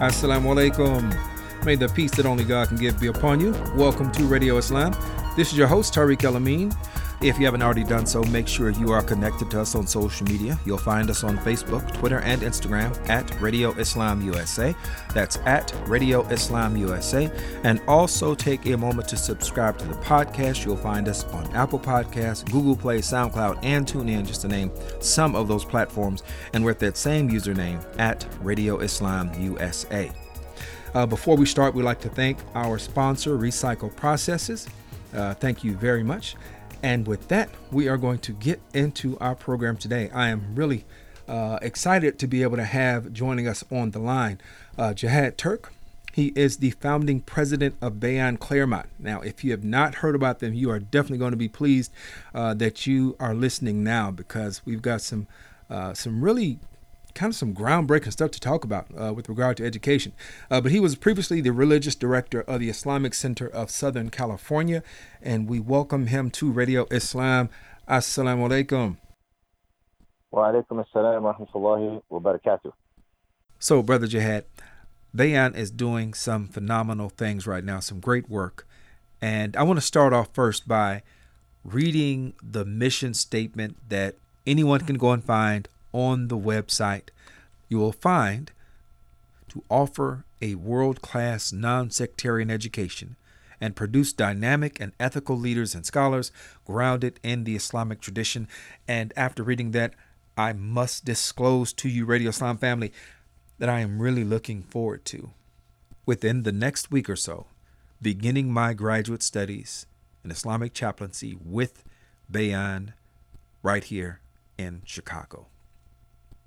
Assalamu alaikum. May the peace that only God can give be upon you. Welcome to Radio Islam. This is your host, Tariq El Amin. If you haven't already done so, make sure you are connected to us on social media. You'll find us on Facebook, Twitter, and Instagram at Radio Islam USA. That's at Radio Islam USA. And also take a moment to subscribe to the podcast. You'll find us on Apple Podcasts, Google Play, SoundCloud, and TuneIn, just to name some of those platforms. And with that same username at Radio Islam USA. Uh, before we start, we'd like to thank our sponsor, Recycle Processes. Uh, thank you very much. And with that, we are going to get into our program today. I am really uh, excited to be able to have joining us on the line uh, Jihad Turk. He is the founding president of Bayan Claremont. Now, if you have not heard about them, you are definitely going to be pleased uh, that you are listening now because we've got some uh, some really kind of some groundbreaking stuff to talk about uh, with regard to education. Uh, but he was previously the religious director of the Islamic Center of Southern California, and we welcome him to Radio Islam. Assalamu alaikum. Wa alaikum assalam wa rahmatullahi wa barakatuh. So, Brother Jihad, Bayan is doing some phenomenal things right now, some great work. And I want to start off first by reading the mission statement that anyone can go and find on the website, you will find to offer a world class non sectarian education and produce dynamic and ethical leaders and scholars grounded in the Islamic tradition. And after reading that, I must disclose to you, Radio Islam family, that I am really looking forward to, within the next week or so, beginning my graduate studies in Islamic chaplaincy with Bayan right here in Chicago.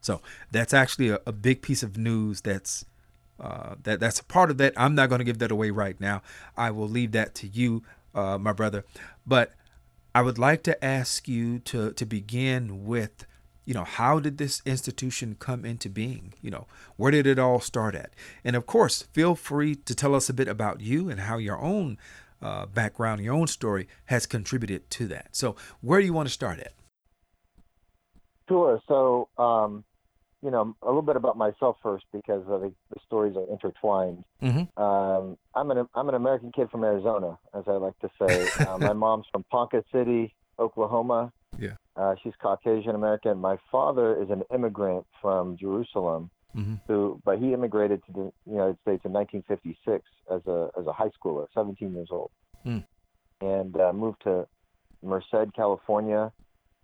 So that's actually a, a big piece of news. That's uh, that that's a part of that. I'm not going to give that away right now. I will leave that to you, uh, my brother. But I would like to ask you to to begin with, you know, how did this institution come into being? You know, where did it all start at? And of course, feel free to tell us a bit about you and how your own uh, background, your own story has contributed to that. So, where do you want to start at? Sure. So, um, you know, a little bit about myself first because the, the stories are intertwined. Mm-hmm. Um, I'm an I'm an American kid from Arizona, as I like to say. uh, my mom's from Ponca City, Oklahoma. Yeah. Uh, she's Caucasian American. My father is an immigrant from Jerusalem, mm-hmm. who but he immigrated to the United States in 1956 as a as a high schooler, 17 years old, mm. and uh, moved to Merced, California.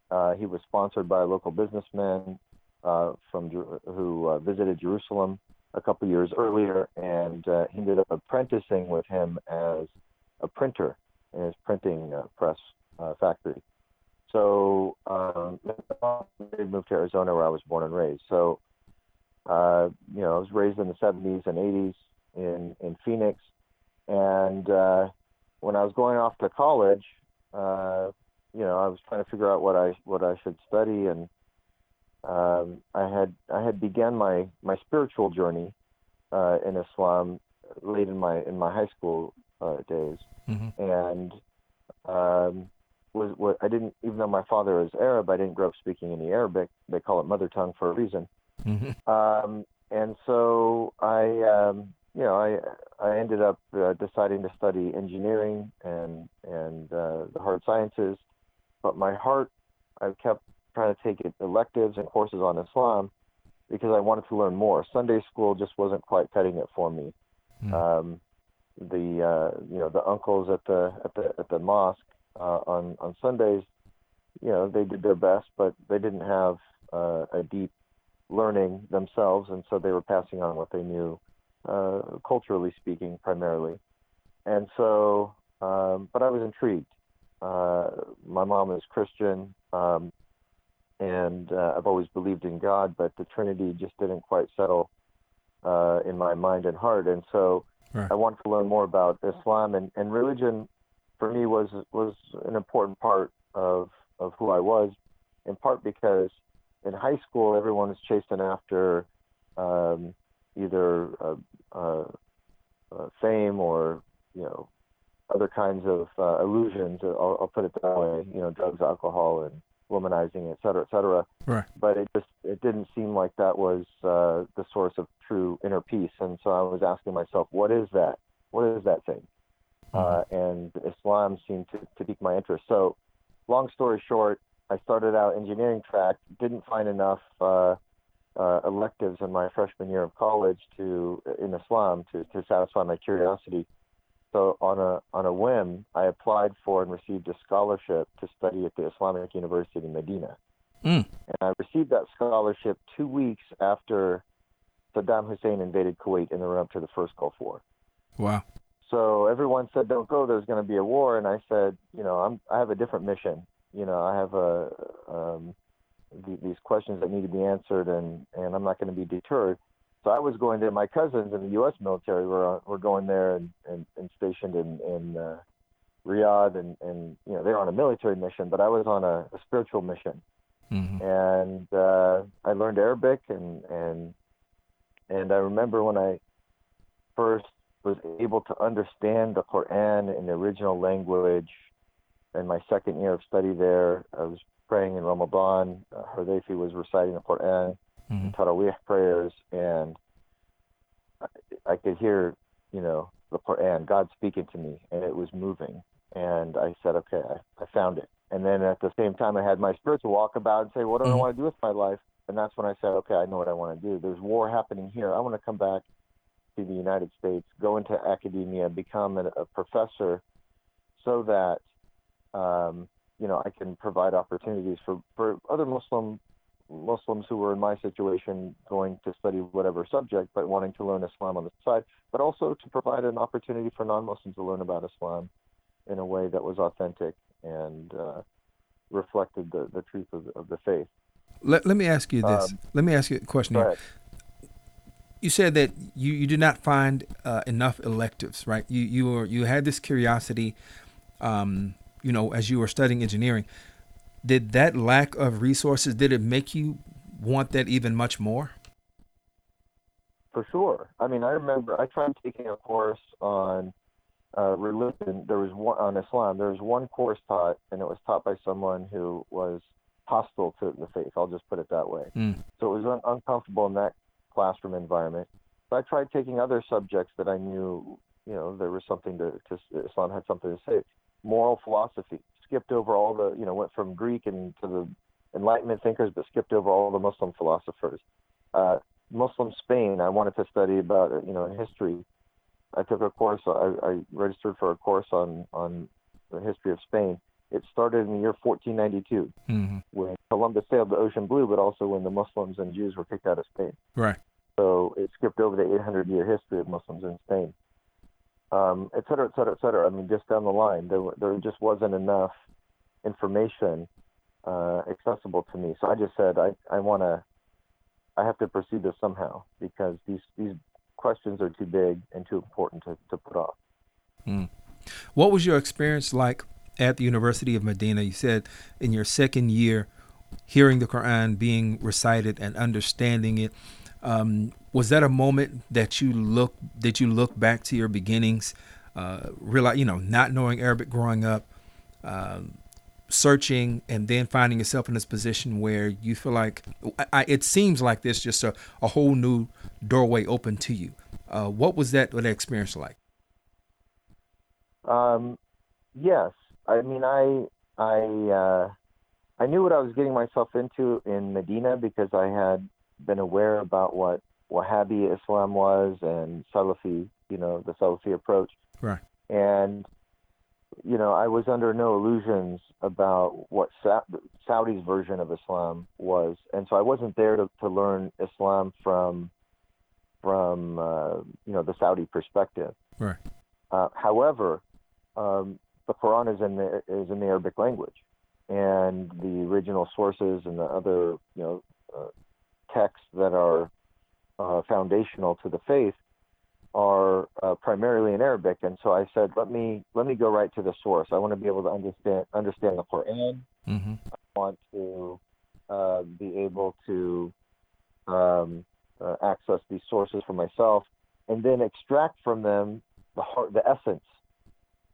Uh, he was sponsored by a local businessman uh, from who uh, visited Jerusalem a couple years earlier, and uh, he ended up apprenticing with him as a printer in his printing uh, press uh, factory. So um, they moved to Arizona, where I was born and raised. So uh, you know, I was raised in the 70s and 80s in in Phoenix, and when I was going off to college, you know, I was trying to figure out what I what I should study and um, I had I had began my my spiritual journey uh, in Islam late in my in my high school uh, days, mm-hmm. and um, was what I didn't even though my father is Arab, I didn't grow up speaking any Arabic. They call it mother tongue for a reason. Mm-hmm. Um, and so I, um, you know, I I ended up uh, deciding to study engineering and and uh, the hard sciences, but my heart I've kept trying to take electives and courses on Islam because I wanted to learn more. Sunday school just wasn't quite cutting it for me. Mm. Um, the uh, you know the uncles at the at the at the mosque uh, on on Sundays, you know they did their best, but they didn't have uh, a deep learning themselves, and so they were passing on what they knew, uh, culturally speaking, primarily. And so, um, but I was intrigued. Uh, my mom is Christian. Um, and uh, I've always believed in God, but the Trinity just didn't quite settle uh, in my mind and heart, and so right. I wanted to learn more about Islam and, and religion. For me, was was an important part of of who I was, in part because in high school everyone was chasing after um, either uh, uh, uh, fame or you know other kinds of uh, illusions. I'll, I'll put it that way. You know, drugs, alcohol, and womanizing, et cetera, et cetera. Right. But it just it didn't seem like that was uh, the source of true inner peace. And so I was asking myself, what is that? What is that thing? Mm-hmm. Uh, and Islam seemed to, to pique my interest. So, long story short, I started out engineering track, didn't find enough uh, uh, electives in my freshman year of college to in Islam to, to satisfy my curiosity. So on a on a whim, I applied for and received a scholarship to study at the Islamic University in Medina. Mm. And I received that scholarship two weeks after Saddam Hussein invaded Kuwait in the run up to the first Gulf War. Wow. So everyone said, "Don't go. There's going to be a war." And I said, "You know, I'm I have a different mission. You know, I have a um, these questions that need to be answered, and and I'm not going to be deterred." So I was going there. My cousins in the U.S. military were were going there and and, and stationed in in uh, Riyadh, and and you know they're on a military mission, but I was on a, a spiritual mission, mm-hmm. and uh, I learned Arabic, and and and I remember when I first was able to understand the Quran in the original language. In my second year of study there, I was praying in Ramadan. Uh, Hudayfi was reciting the Quran, mm-hmm. Taraweeh prayers, and I, I could hear, you know, the Quran, God speaking to me, and it was moving. And I said, okay, I, I found it. And then at the same time, I had my spiritual walk about and say, what do mm-hmm. I want to do with my life? And that's when I said, okay, I know what I want to do. There's war happening here. I want to come back to the United States, go into academia, become a, a professor, so that um, you know I can provide opportunities for, for other Muslim Muslims who were in my situation going to study whatever subject, but wanting to learn Islam on the side, but also to provide an opportunity for non-Muslims to learn about Islam in a way that was authentic and uh, reflected the, the truth of, of the faith. Let, let me ask you this. Um, let me ask you a question here you said that you, you did not find uh, enough electives, right? You you were you had this curiosity, um, you know, as you were studying engineering. Did that lack of resources did it make you want that even much more? For sure. I mean, I remember I tried taking a course on uh, religion. There was one on Islam. There was one course taught, and it was taught by someone who was hostile to the faith. I'll just put it that way. Mm. So it was un- uncomfortable in that classroom environment. But I tried taking other subjects that I knew, you know, there was something to, to Islam had something to say. Moral philosophy. Skipped over all the, you know, went from Greek and to the Enlightenment thinkers, but skipped over all the Muslim philosophers. Uh, Muslim Spain. I wanted to study about, you know, history. I took a course. I, I registered for a course on on the history of Spain. It started in the year 1492 mm-hmm. when Columbus sailed the ocean blue, but also when the Muslims and Jews were kicked out of Spain. Right. So it skipped over the 800 year history of Muslims in Spain, um, et cetera, et cetera, et cetera. I mean, just down the line, there, there just wasn't enough information uh, accessible to me. So I just said, I, I want to, I have to pursue this somehow because these, these questions are too big and too important to, to put off. Mm. What was your experience like at the University of Medina? You said in your second year, hearing the Quran being recited and understanding it. Um, was that a moment that you look that you look back to your beginnings, uh, realize you know not knowing Arabic growing up, um, searching, and then finding yourself in this position where you feel like I, it seems like there's just a, a whole new doorway open to you. Uh, what was that what that experience like? Um, yes, I mean I I uh, I knew what I was getting myself into in Medina because I had been aware about what Wahhabi Islam was and Salafi, you know, the Salafi approach. Right. And you know, I was under no illusions about what Sa- Saudi's version of Islam was, and so I wasn't there to, to learn Islam from from uh, you know the Saudi perspective. Right. Uh, however, um, the Quran is in the is in the Arabic language, and the original sources and the other you know uh, texts that are uh, foundational to the faith are uh, primarily in Arabic, and so I said, let me let me go right to the source. I want to be able to understand understand the Quran. Mm-hmm. I want to uh, be able to um, uh, access these sources for myself, and then extract from them the heart, the essence,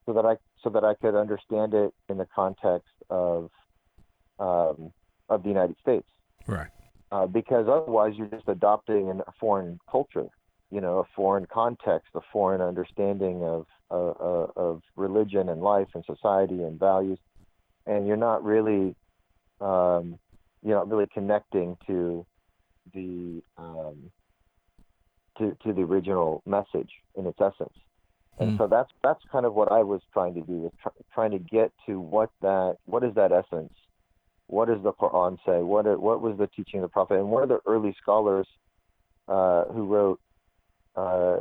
so that I so that I could understand it in the context of um, of the United States. Right. Uh, because otherwise you're just adopting a foreign culture, you know, a foreign context, a foreign understanding of uh, uh, of religion and life and society and values, and you're not really, um, you're not really connecting to the um, to to the original message in its essence. And mm. so that's that's kind of what I was trying to do, was tr- trying to get to what that what is that essence what does the Quran say? What what was the teaching of the Prophet? And what are the early scholars uh, who wrote uh,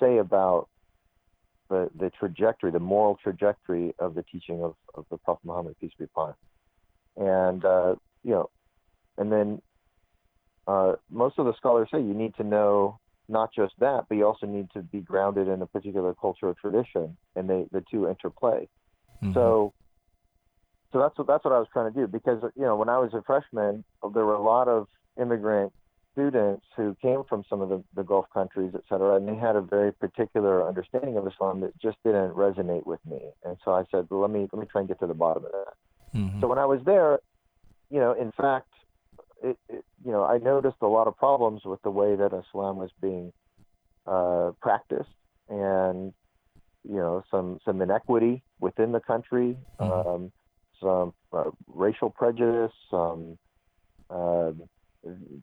say about the the trajectory, the moral trajectory of the teaching of, of the Prophet Muhammad, peace be upon him? And uh, you know, and then uh, most of the scholars say you need to know not just that, but you also need to be grounded in a particular culture or tradition, and they the two interplay. Mm-hmm. So so that's what that's what I was trying to do because you know when I was a freshman, there were a lot of immigrant students who came from some of the, the Gulf countries, et cetera, and they had a very particular understanding of Islam that just didn't resonate with me. And so I said, well, let me let me try and get to the bottom of that. Mm-hmm. So when I was there, you know, in fact, it, it, you know, I noticed a lot of problems with the way that Islam was being uh, practiced, and you know, some some inequity within the country. Mm-hmm. Um, some uh, racial prejudice, some uh,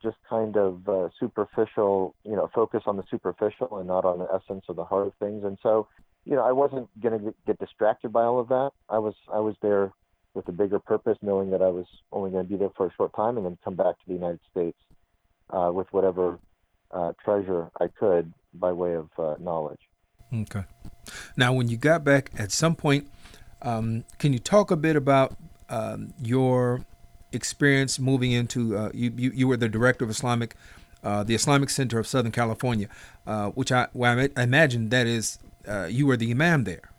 just kind of uh, superficial, you know, focus on the superficial and not on the essence of the heart of things. And so, you know, I wasn't going to get distracted by all of that. I was I was there with a bigger purpose, knowing that I was only going to be there for a short time and then come back to the United States uh, with whatever uh, treasure I could by way of uh, knowledge. Okay. Now, when you got back, at some point, um, can you talk a bit about um, your experience moving into uh, you, you, you? were the director of Islamic, uh, the Islamic Center of Southern California, uh, which I, well, I imagine that is uh, you were the imam there,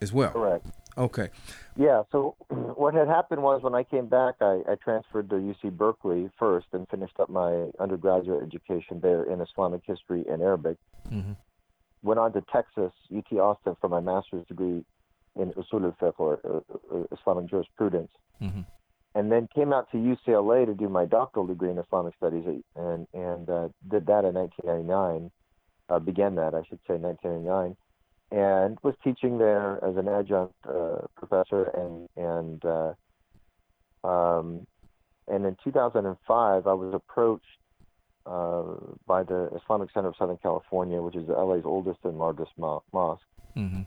as well. Correct. Okay. Yeah. So what had happened was when I came back, I, I transferred to UC Berkeley first and finished up my undergraduate education there in Islamic history and Arabic. Mm-hmm. Went on to Texas, UT Austin, for my master's degree in Usul al-Fiqh or uh, uh, Islamic jurisprudence. Mm-hmm. And then came out to UCLA to do my doctoral degree in Islamic studies and and uh, did that in 1999. Uh, began that, I should say, 1999, and was teaching there as an adjunct uh, professor. And and uh, um, and in 2005, I was approached uh, by the Islamic Center of Southern California, which is LA's oldest and largest mo- mosque, mm-hmm.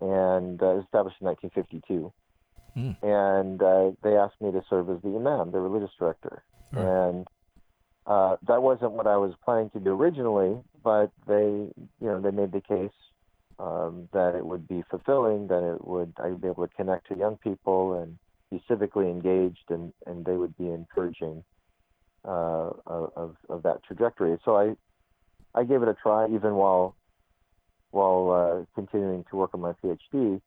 And uh, established in 1952. Mm. And uh, they asked me to serve as the imam, the religious director. Right. And uh, that wasn't what I was planning to do originally, but they, you know, they made the case um, that it would be fulfilling, that it would I'd be able to connect to young people and be civically engaged, and and they would be encouraging uh, of of that trajectory. So I I gave it a try, even while while uh, continuing to work on my PhD,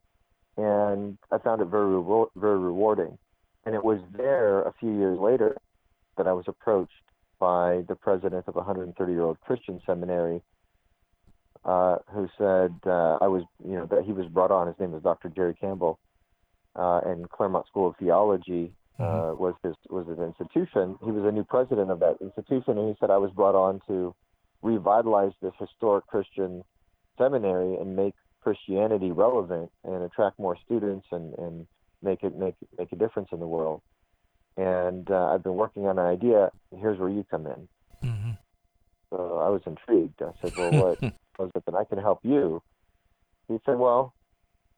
and I found it very very rewarding. And it was there a few years later that I was approached by the president of a 130 year old Christian seminary, uh, who said uh, I was you know that he was brought on. His name was Dr. Jerry Campbell, uh, and Claremont School of Theology. Uh, mm-hmm. was his was his institution. He was a new president of that institution, and he said I was brought on to revitalize this historic Christian seminary and make Christianity relevant and attract more students and, and make it make make a difference in the world. And uh, I've been working on an idea. Here's where you come in. Mm-hmm. So I was intrigued. I said, "Well, what was it that I can help you?" He said, "Well,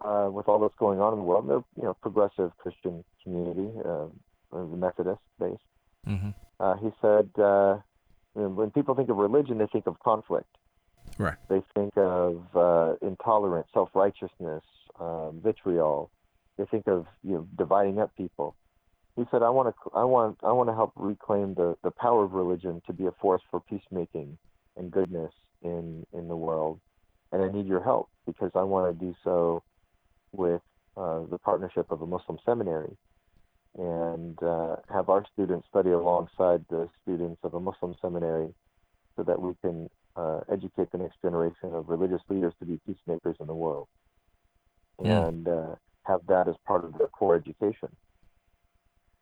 uh, with all that's going on in the world, they're you know progressive Christian community, uh, the Methodist based." Mm-hmm. Uh, he said, uh, "When people think of religion, they think of conflict." Right. They think of uh, intolerance, self-righteousness, um, vitriol. They think of you know dividing up people. He said, "I want to, I want, I want to help reclaim the the power of religion to be a force for peacemaking and goodness in in the world, and I need your help because I want to do so with uh, the partnership of a Muslim seminary." and uh, have our students study alongside the students of a Muslim seminary so that we can uh, educate the next generation of religious leaders to be peacemakers in the world, yeah. and uh, have that as part of their core education.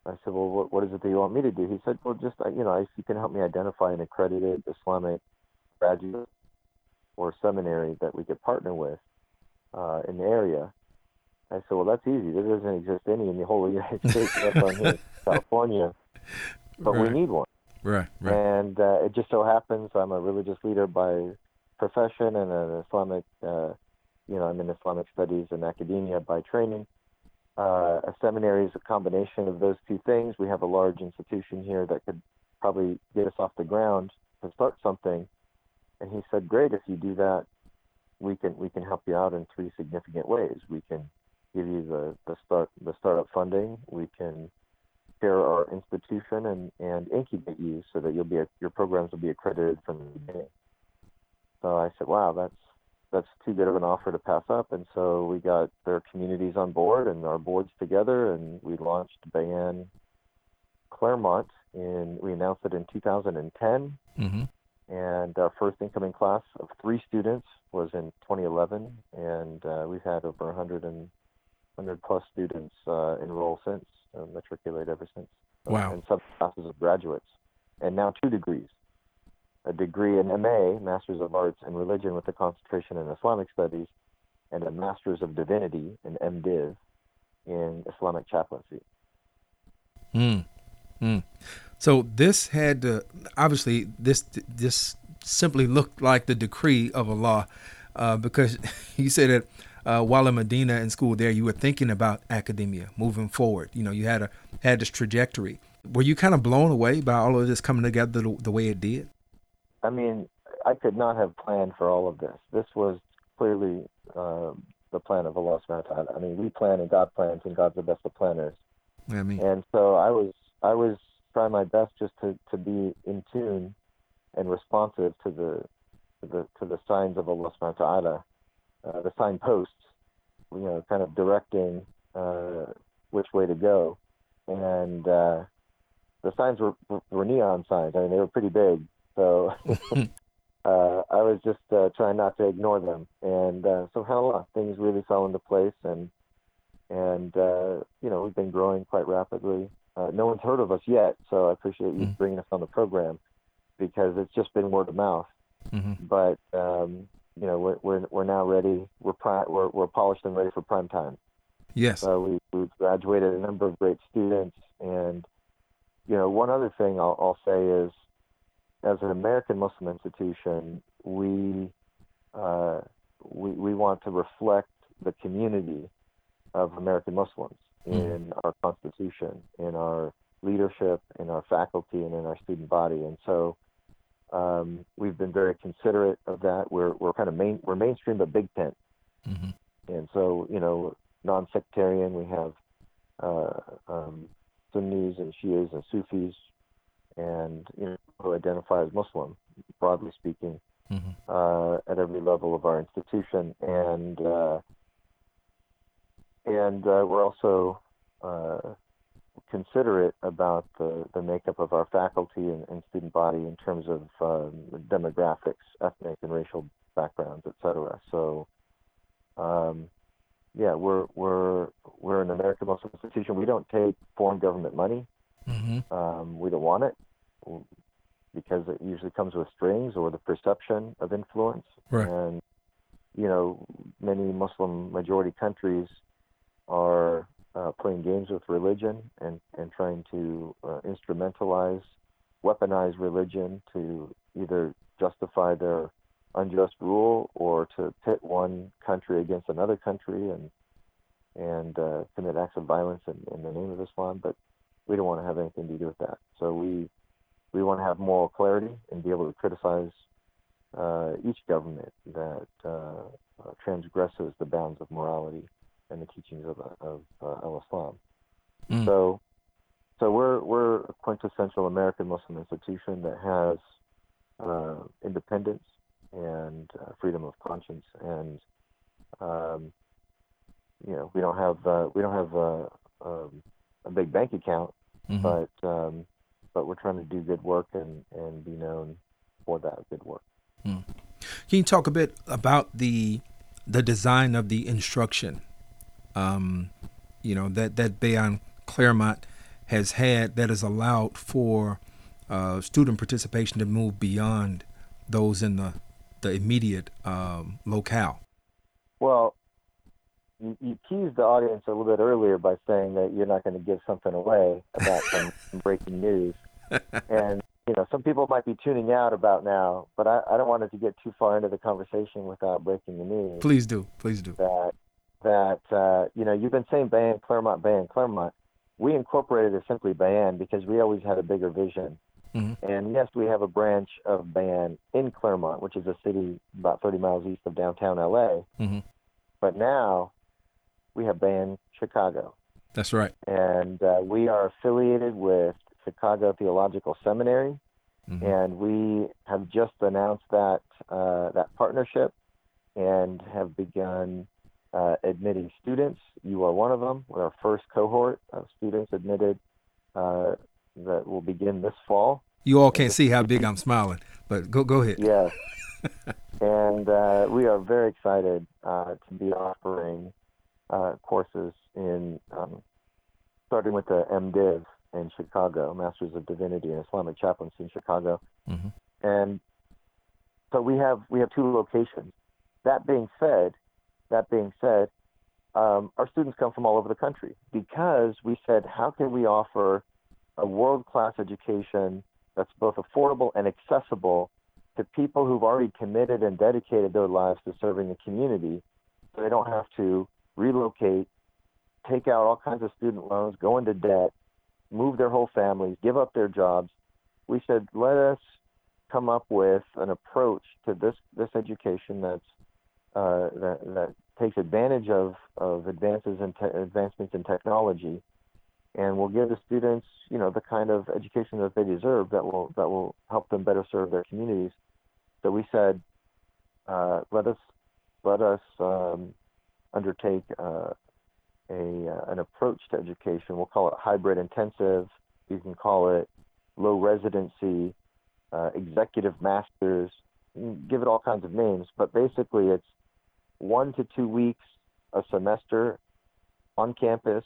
I said, well, what, what is it that you want me to do? He said, well, just uh, you know, if you can help me identify an accredited Islamic graduate or seminary that we could partner with uh, in the area. I said, well, that's easy. There doesn't exist any in the whole United States, California, but right. we need one. Right, right. And uh, it just so happens I'm a religious leader by profession and an Islamic, uh, you know, I'm in Islamic studies and academia by training. Uh, a seminary is a combination of those two things. We have a large institution here that could probably get us off the ground to start something. And he said, "Great, if you do that, we can we can help you out in three significant ways. We can give you the the start the startup funding. We can share our institution and and incubate you so that you'll be your programs will be accredited from the beginning." So I said, "Wow, that's that's too good of an offer to pass up. And so we got their communities on board and our boards together, and we launched Bayan Claremont. In we announced it in 2010, mm-hmm. and our first incoming class of three students was in 2011, and uh, we've had over 100 and 100 plus students uh, enroll since, uh, matriculate ever since. Wow! And sub classes of graduates, and now two degrees a degree in MA, Masters of Arts in Religion with a concentration in Islamic Studies, and a Masters of Divinity, an MDiv, in Islamic chaplaincy. Hmm. Mm. So this had to, obviously this this simply looked like the decree of Allah, uh, because you said that uh, while in Medina in school there, you were thinking about academia moving forward. You know, you had a had this trajectory. Were you kind of blown away by all of this coming together the, the way it did? I mean, I could not have planned for all of this. This was clearly uh, the plan of Allah subhanahu wa ta'ala. I mean, we plan and God plans, and God's the best of planners. I mean. And so I was I was trying my best just to, to be in tune and responsive to the to the to the signs of Allah subhanahu wa ta'ala, uh, the signposts, you know, kind of directing uh, which way to go. And uh, the signs were, were neon signs. I mean, they were pretty big, so uh, I was just uh, trying not to ignore them, and uh, subhanallah, things really fell into place, and and uh, you know we've been growing quite rapidly. Uh, no one's heard of us yet, so I appreciate you mm-hmm. bringing us on the program because it's just been word of mouth. Mm-hmm. But um, you know we're, we're we're now ready. We're pri- we're we're polished and ready for prime time. Yes. So we we've graduated a number of great students, and you know one other thing I'll, I'll say is as an American Muslim institution, we uh, we, we want to reflect the community of American Muslims mm. in our constitution, in our leadership, in our faculty, and in our student body. And so um, we've been very considerate of that. We're we're kind of main we're mainstream but big tent, mm-hmm. and so you know non-sectarian. We have uh, um, Sunnis and Shias and Sufis and you know, who identify as Muslim, broadly speaking, mm-hmm. uh, at every level of our institution, and uh, and uh, we're also uh, considerate about the, the makeup of our faculty and, and student body in terms of um, demographics, ethnic and racial backgrounds, etc. So. Um, yeah, we're we're we're an American Muslim institution. We don't take foreign government money. Mm-hmm. Um, we don't want it because it usually comes with strings or the perception of influence. Right. And you know, many Muslim majority countries are uh, playing games with religion and and trying to uh, instrumentalize, weaponize religion to either justify their unjust rule or to pit one country against another country and and uh, commit acts of violence in, in the name of Islam. But we don't want to have anything to do with that. So we we want to have moral clarity and be able to criticize uh, each government that uh, uh, transgresses the bounds of morality and the teachings of, of uh, al-Islam. Mm. So, so we're we're a quintessential American Muslim institution that has uh, independence and uh, freedom of conscience, and um, you know we don't have we don't have um, a big bank account, mm-hmm. but um, but we're trying to do good work and, and be known for that good work. Hmm. Can you talk a bit about the the design of the instruction? Um, you know that that Bayan Claremont has had that has allowed for uh, student participation to move beyond those in the the immediate um, locale? Well, you, you teased the audience a little bit earlier by saying that you're not going to give something away about some, breaking news, and you know some people might be tuning out about now, but I, I don't want it to get too far into the conversation without breaking the news. Please do, please do. That you know you've been saying Bayan, Claremont, Bayan, Claremont. We incorporated it simply Bayan because we always had a bigger vision. Mm-hmm. And yes, we have a branch of Bayan in Claremont, which is a city about 30 miles east of downtown LA. Mm-hmm. But now we have Bayan Chicago. That's right. And uh, we are affiliated with Chicago Theological Seminary, mm-hmm. and we have just announced that uh, that partnership and have begun uh, admitting students. You are one of them. We're our first cohort of students admitted uh, that will begin this fall. You all can't see how big I'm smiling, but go go ahead. Yes. and uh, we are very excited uh, to be offering uh, courses in um, starting with the MDiv in Chicago, Masters of Divinity in Islamic Chaplaincy in Chicago, mm-hmm. and so we have we have two locations. That being said, that being said, um, our students come from all over the country because we said, how can we offer a world class education that's both affordable and accessible to people who've already committed and dedicated their lives to serving the community so they don't have to relocate, take out all kinds of student loans, go into debt, move their whole families, give up their jobs. We said, let us come up with an approach to this this education that's uh, that, that takes advantage of, of advances in te- advancements in technology, and will give the students, you know, the kind of education that they deserve that will that will help them better serve their communities. So we said, uh, let us let us um, undertake uh, a uh, an approach to education. We'll call it hybrid intensive. You can call it low residency, uh, executive masters. Give it all kinds of names, but basically it's one to two weeks a semester on campus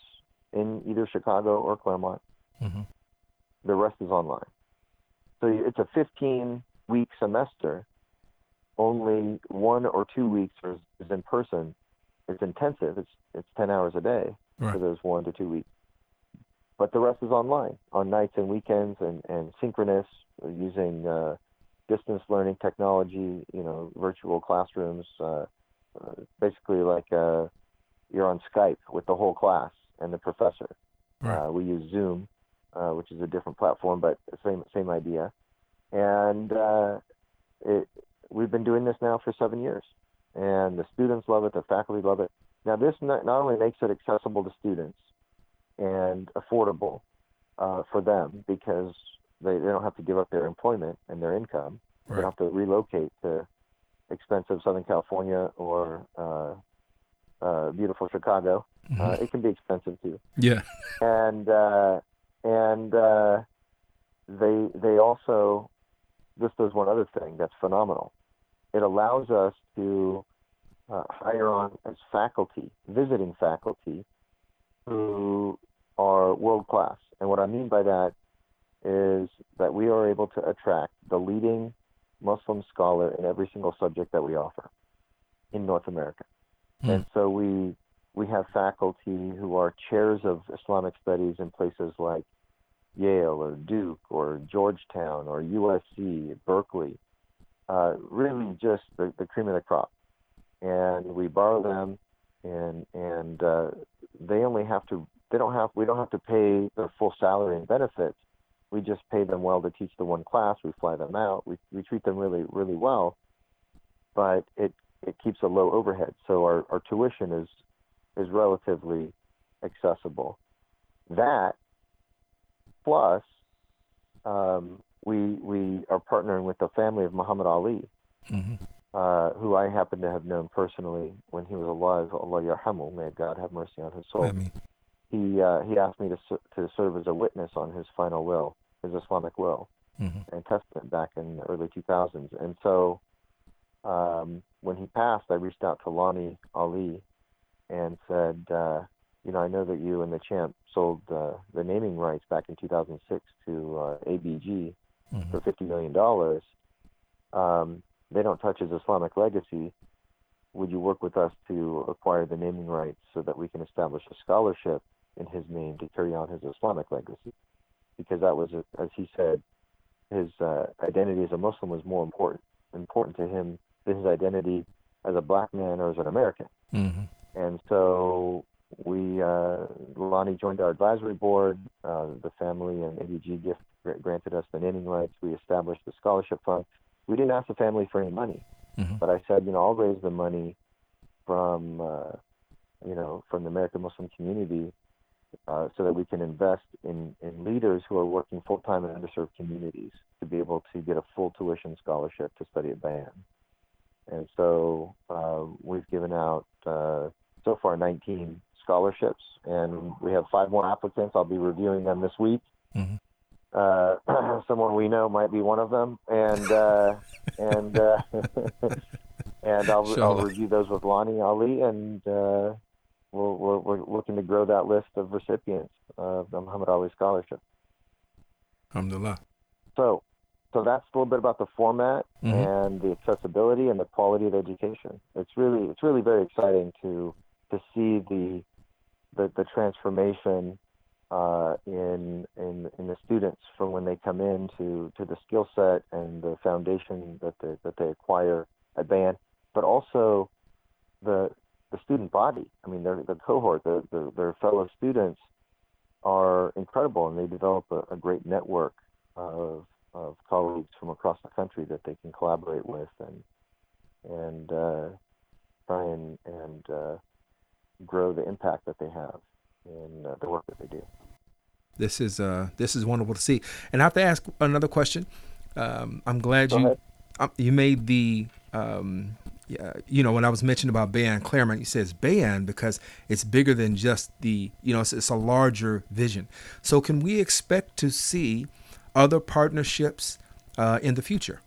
in either Chicago or Claremont. Mm-hmm. The rest is online. So it's a 15 week semester. Only one or two weeks is, is in person. It's intensive. It's it's 10 hours a day right. for those one to two weeks. But the rest is online on nights and weekends and, and synchronous using uh, distance learning technology, you know, virtual classrooms, uh, uh, basically like uh, you're on Skype with the whole class and the professor. Right. Uh, we use Zoom, uh, which is a different platform, but same same idea. And uh, it, we've been doing this now for seven years, and the students love it, the faculty love it. Now, this not, not only makes it accessible to students and affordable uh, for them because they, they don't have to give up their employment and their income. Right. They don't have to relocate to expensive Southern California or uh, uh, beautiful Chicago. Mm-hmm. Uh, it can be expensive too. Yeah. And uh, and uh, they they also this does one other thing that's phenomenal. It allows us to uh, hire on as faculty, visiting faculty, who are world class. And what I mean by that is that we are able to attract the leading Muslim scholar in every single subject that we offer in North America. Hmm. And so we we have faculty who are chairs of Islamic studies in places like Yale or Duke or Georgetown or USC, Berkeley. Uh, really, just the, the cream of the crop. And we borrow them, and and uh, they only have to. They don't have. We don't have to pay their full salary and benefits we just pay them well to teach the one class. We fly them out. We we treat them really really well, but it it keeps a low overhead. So our, our tuition is is relatively accessible. That plus um, we we are partnering with the family of Muhammad Ali, mm-hmm. uh, who I happen to have known personally when he was alive. Allah yarhamu, may God have mercy on his soul. He uh, he asked me to to serve as a witness on his final will his Islamic will mm-hmm. and testament back in the early 2000s. And so um, when he passed, I reached out to Lonnie Ali and said, uh, you know, I know that you and the champ sold uh, the naming rights back in 2006 to uh, ABG mm-hmm. for 50 million dollars. Um, they don't touch his Islamic legacy. Would you work with us to acquire the naming rights so that we can establish a scholarship in his name to carry on his Islamic legacy? Because that was, as he said, his uh, identity as a Muslim was more important important to him than his identity as a black man or as an American. Mm-hmm. And so we uh, Lonnie joined our advisory board. Uh, the family and ABG gift granted us the naming rights. We established the scholarship fund. We didn't ask the family for any money, mm-hmm. but I said, you know, I'll raise the money from uh, you know from the American Muslim community uh, so that we can invest in, in leaders who are working full time in underserved communities to be able to get a full tuition scholarship to study at Bayan. And so uh, we've given out uh, so far 19 scholarships, and we have five more applicants. I'll be reviewing them this week. Mm-hmm. Uh, someone we know might be one of them, and uh, and uh, and I'll, I'll review those with Lonnie Ali, and uh, we're, we're, looking to grow that list of recipients of the Muhammad Ali Scholarship. Alhamdulillah. So, so that's a little bit about the format mm-hmm. and the accessibility and the quality of education. It's really, it's really very exciting to to see the the, the transformation uh, in in in the students from when they come in to to the skill set and the foundation that they that they acquire at Bayan, but also the the student body. I mean, their the cohort, the, the, their fellow students are incredible, and they develop a, a great network of of colleagues from across the country that they can collaborate with and and uh, try and and uh, grow the impact that they have in uh, the work that they do. This is uh this is wonderful to see, and I have to ask another question. Um, I'm glad Go you um, you made the um, you know, when I was mentioning about Bayan Claremont, he says Bayan because it's bigger than just the, you know, it's, it's, a larger vision. So, can we expect to see other partnerships uh, in the future?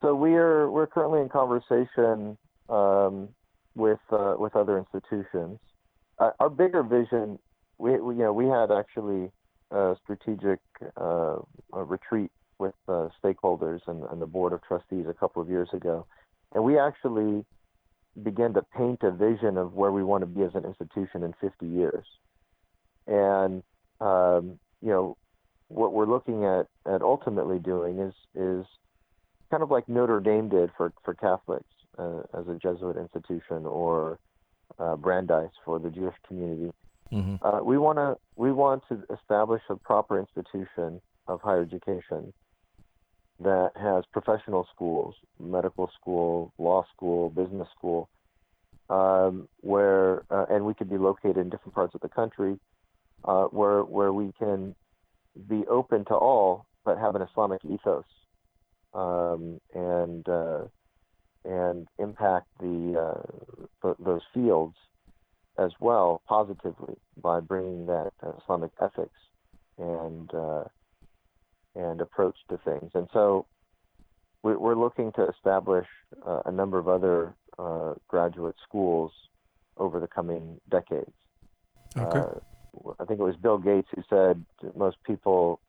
So we are we're currently in conversation um, with uh, with other institutions. Uh, our bigger vision, we, we, you know we had actually a strategic uh, a retreat with uh, stakeholders and, and, the board of trustees a couple of years ago, and we actually began to paint a vision of where we want to be as an institution in 50 years. And um, you know, what we're looking at at ultimately doing is is kind of like Notre Dame did for for Catholics uh, as a Jesuit institution, or uh, Brandeis for the Jewish community. Mm-hmm. Uh, we want to we want to establish a proper institution of higher education that has professional schools, medical school, law school, business school, um, where uh, and we could be located in different parts of the country, uh, where where we can be open to all, but have an Islamic ethos, um, and uh, and impact the uh, those fields as well positively by bringing that Islamic ethics and uh, and approach to things. And so we're looking to establish uh, a number of other uh, graduate schools over the coming decades. Okay. Uh, I think it was Bill Gates who said most people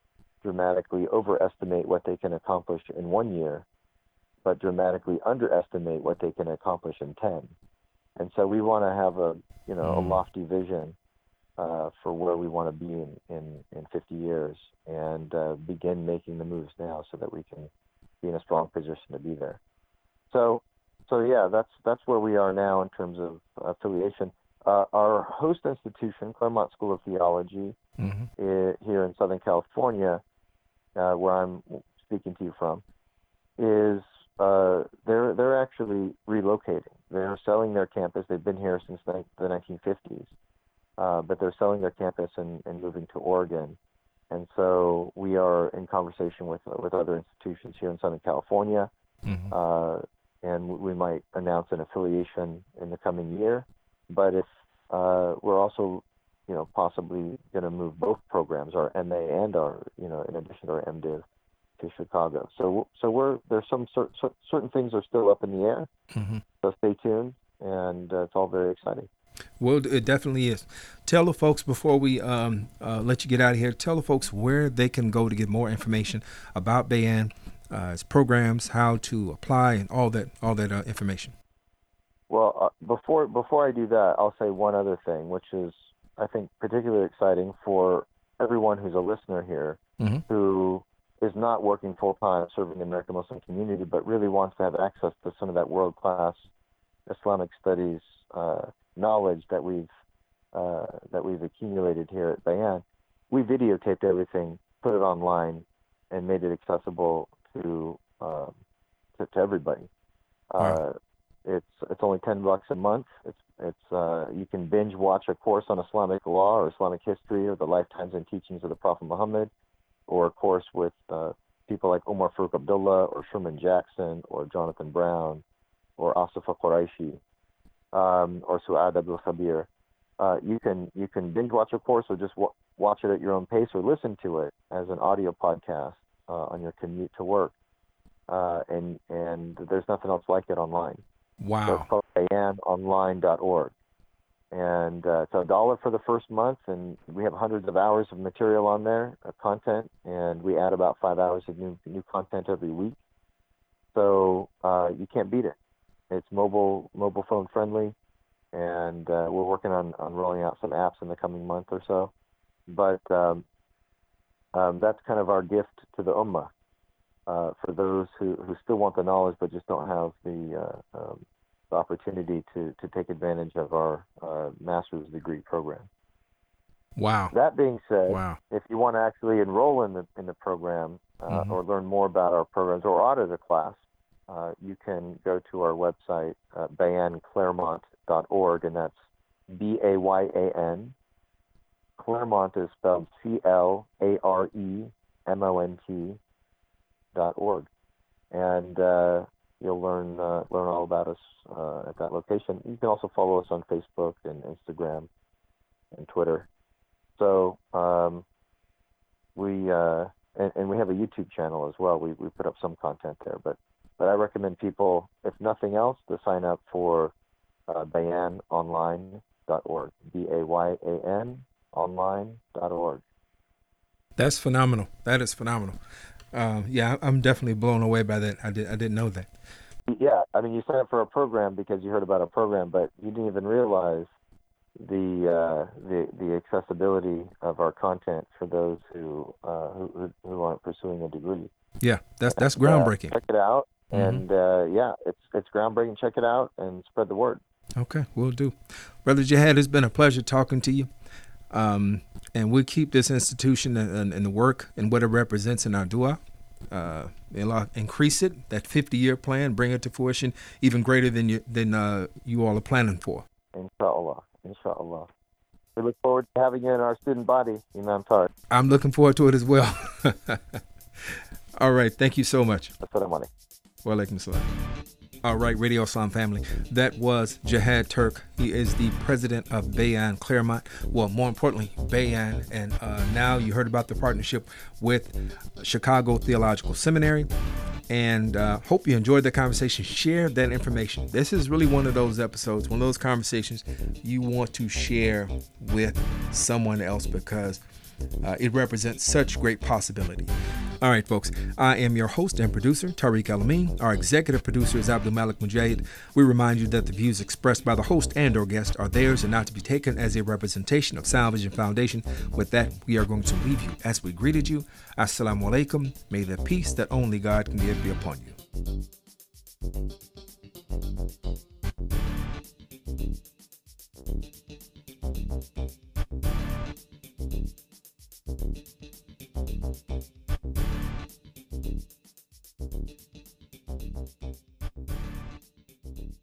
dramatically overestimate what they can accomplish in one year, but dramatically underestimate what they can accomplish in 10. And so we want to have a, you know, mm. a lofty vision uh, for where we want to be in, in, in 50 years and uh, begin making the moves now so that we can be in a strong position to be there. So, so yeah, that's that's where we are now in terms of affiliation. Uh, our host institution, Claremont School of Theology, mm-hmm. here in Southern California, uh, where I'm speaking to you from, is uh, they're they're actually relocating. They're selling their campus. They've been here since the 1950s uh, but they're selling their campus and, and moving to Oregon. And so we are in conversation with with other institutions here in Southern California, mm-hmm. uh, and we might announce an affiliation in the coming year. But if uh, we're also, you know, possibly going to move both programs, our MA and our, you know, in addition to our MDiv, to Chicago. So so we're there's some certain certain things are still up in the air. Mm-hmm. So stay tuned, and uh, it's all very exciting. Well, it definitely is. Tell the folks before we um, uh, let you get out of here. Tell the folks where they can go to get more information about Bayan, uh, its programs, how to apply, and all that all that uh, information. Well, uh, before before I do that, I'll say one other thing, which is I think particularly exciting for everyone who's a listener here, mm-hmm. who is not working full time serving the American Muslim community, but really wants to have access to some of that world class Islamic studies uh, knowledge that we've uh, that we've accumulated here at Bayan. We videotaped everything, put it online, and made it accessible to um, to, to, everybody. Uh, it's it's only ten bucks a month. It's it's uh, you can binge watch a course on Islamic law or Islamic history or the lifetimes and teachings of the Prophet Muhammad, or a course with uh, people like Omar Farouk Abdullah or Sherman Jackson or Jonathan Brown or Asifa Quraishi um, or Suad Abdul Khabeer. Uh, you can you can binge watch a course or just w- watch it at your own pace or listen to it as an audio podcast uh, on your commute to work. Uh, and and there's nothing else like it online. Wow. So bayanonline.org. And uh, it's a dollar for the first month, and we have hundreds of hours of material on there, of content, and we add about five hours of new new content every week. So uh, you can't beat it. It's mobile mobile phone friendly, and uh, we're working on, on rolling out some apps in the coming month or so. But um, um, that's kind of our gift to the ummah uh, for those who, who still want the knowledge but just don't have the, uh, um, the opportunity to, to take advantage of our uh, master's degree program. Wow. That being said, wow. if you want to actually enroll in the in the program uh, mm-hmm. or learn more about our programs or audit a class, uh, you can go to our website, uh, and that's B A Y A N. Claremont is spelled C L A R E M O N T dot org, and uh, you'll learn uh, learn all about us uh, at that location. You can also follow us on Facebook and Instagram and Twitter. So um, we uh, and, and, we have a YouTube channel as well. We we put up some content there, but but I recommend people, if nothing else, to sign up for uh, bayanonline.org. B A Y A N online.org. That's phenomenal. That is phenomenal. Um, yeah, I'm definitely blown away by that. I did I didn't know that. Yeah, I mean, you sign up for a program because you heard about a program, but you didn't even realize the uh, the the accessibility of our content for those who uh, who who aren't pursuing a degree. Yeah, that's that's groundbreaking. check it out, mm-hmm. and uh, yeah, it's it's groundbreaking. Check it out and spread the word. Okay, we'll do, brother Jihad. It's been a pleasure talking to you. Um, and we keep this institution and, and, the work and what it represents in our dua. Uh, increase it, that 50 year plan, bring it to fruition even greater than you, than uh, you all are planning for. Inshallah. Inshallah. We look forward to having you in our student body, Imam Tariq. I'm looking forward to it as well. all right. Thank you so much. Assalamu alaikum. Wa salam. All right, Radio Islam family. That was Jihad Turk. He is the president of Bayan Claremont. Well, more importantly, Bayan. And uh, now you heard about the partnership with Chicago Theological Seminary. And uh, hope you enjoyed the conversation. Share that information. This is really one of those episodes, one of those conversations you want to share with someone else because uh, it represents such great possibility. All right, folks. I am your host and producer, Tariq El-Amin. Our executive producer is Abdul Malik Mujahid. We remind you that the views expressed by the host and or guest are theirs and not to be taken as a representation of Sound Vision Foundation. With that, we are going to leave you as we greeted you. Assalamu alaikum. May the peace that only God can give be upon you. Thank you.